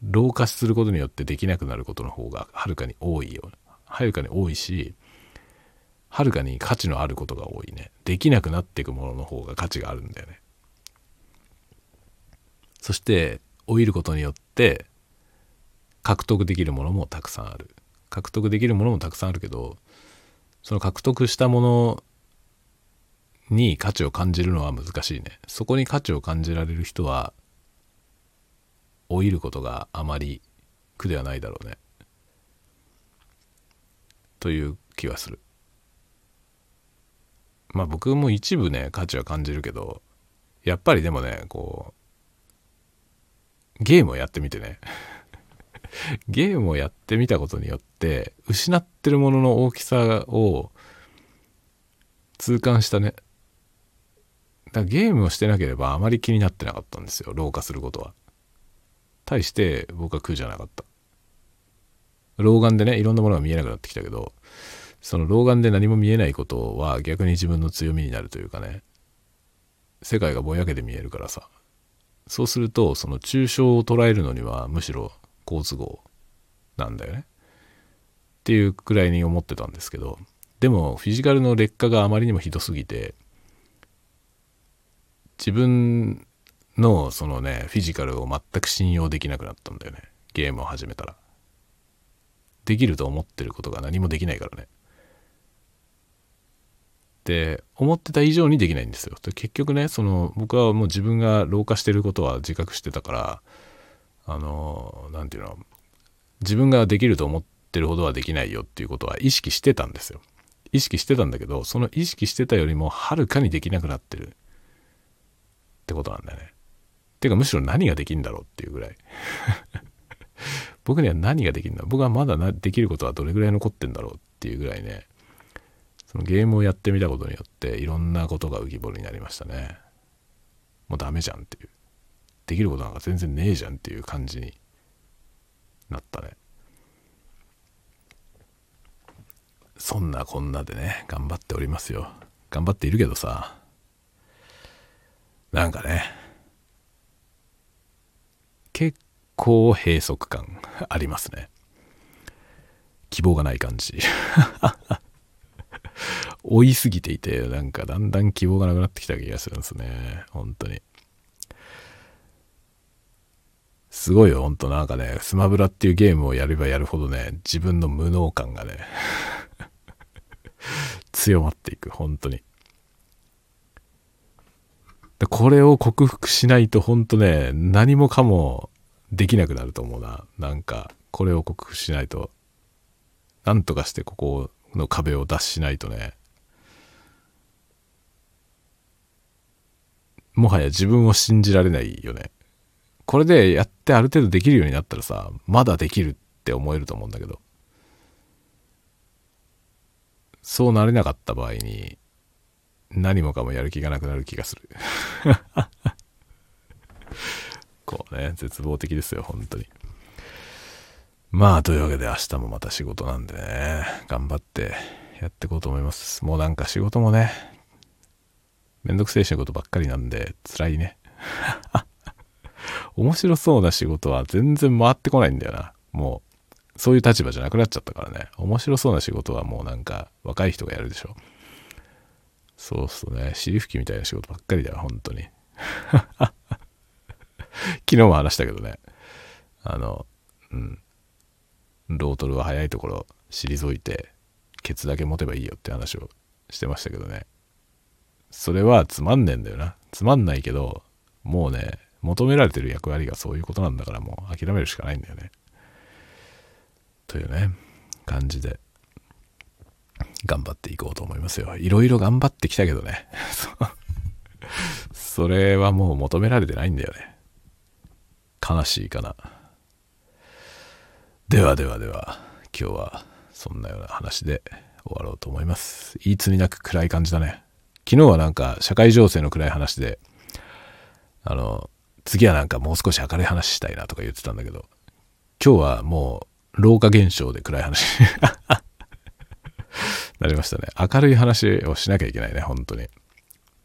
老化することによってできなくなることの方がはるかに多いよ。はるかに多いし、はるかに価値のあることが多いね。できなくなっていくものの方が価値があるんだよね。そして老いることによって獲得できるものもたくさんある。獲得できるものもたくさんあるけどその獲得したものに価値を感じるのは難しいね。そこに価値を感じられる人は老いることがあまり苦ではないだろうね。という気はする。まあ僕も一部ね価値は感じるけどやっぱりでもねこうゲームをやってみてね。ゲームをやってみたことによって失ってるものの大きさを痛感したね。だゲームをしてなければあまり気になってなかったんですよ。老化することは。対して僕は苦じゃなかった。老眼でねいろんなものが見えなくなってきたけどその老眼で何も見えないことは逆に自分の強みになるというかね。世界がぼやけて見えるからさ。そうするとその抽象を捉えるのにはむしろ好都合なんだよね。っていうくらいに思ってたんですけどでもフィジカルの劣化があまりにもひどすぎて自分のそのねフィジカルを全く信用できなくなったんだよね。ゲームを始めたら。できると思ってることが何もできないからね。で思ってた以上にできないんですよ。結局ねその僕はもう自分が老化してることは自覚してたからあの何て言うの自分ができると思ってるほどはできないよっていうことは意識してたんですよ。意識してたんだけどその意識してたよりもはるかにできなくなってるってことなんだよね。ていうかむしろ何ができるんだろうっていうぐらい。僕には何ができるんだ僕はまだできることはどれぐらい残ってんだろうっていうぐらいね。そのゲームをやってみたことによっていろんなことが浮き彫りになりましたね。もうダメじゃんっていう。できることなんか全然ねえじゃんっていう感じになったね。そんなこんなでね頑張っておりますよ。頑張っているけどさ。なんかね結構閉塞感ありますね。希望がない感じ。追いすぎていて、なんかだんだん希望がなくなってきた気がするんですね。本当に。すごいよ、ほんとなんかね、スマブラっていうゲームをやればやるほどね、自分の無能感がね 強まっていく、本当に。でこれを克服しないと本当ね、何もかもできなくなると思うな。なんか、これを克服しないと、なんとかしてここをの壁を脱しないとね、もはや自分を信じられないよね。これでやってある程度できるようになったらさ、まだできるって思えると思うんだけど、そうなれなかった場合に、何もかもやる気がなくなる気がする。こうね、絶望的ですよ、本当に。まあ、というわけで明日もまた仕事なんでね、頑張ってやっていこうと思います。もうなんか仕事もね、めんどくせえ仕事ばっかりなんで、辛いね。面白そうな仕事は全然回ってこないんだよな。もう、そういう立場じゃなくなっちゃったからね。面白そうな仕事はもうなんか、若い人がやるでしょ。そうそうね、尻拭きみたいな仕事ばっかりだよ、本当に。昨日も話したけどね。あの、うん。ロートルは早いところ退いてケツだけ持てばいいよって話をしてましたけどね。それはつまんねえんだよな。つまんないけどもうね求められてる役割がそういうことなんだからもう諦めるしかないんだよね。というね感じで頑張っていこうと思いますよ。いろいろ頑張ってきたけどね。それはもう求められてないんだよね。悲しいかな。ではではでは、今日はそんなような話で終わろうと思います。いい罪なく暗い感じだね。昨日はなんか社会情勢の暗い話で、あの、次はなんかもう少し明るい話したいなとか言ってたんだけど、今日はもう老化現象で暗い話 なりましたね。明るい話をしなきゃいけないね、本当に。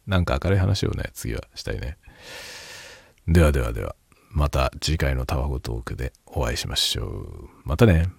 なんか明るい話をね、次はしたいね。ではではでは。また次回のタワゴトークでお会いしましょう。またね。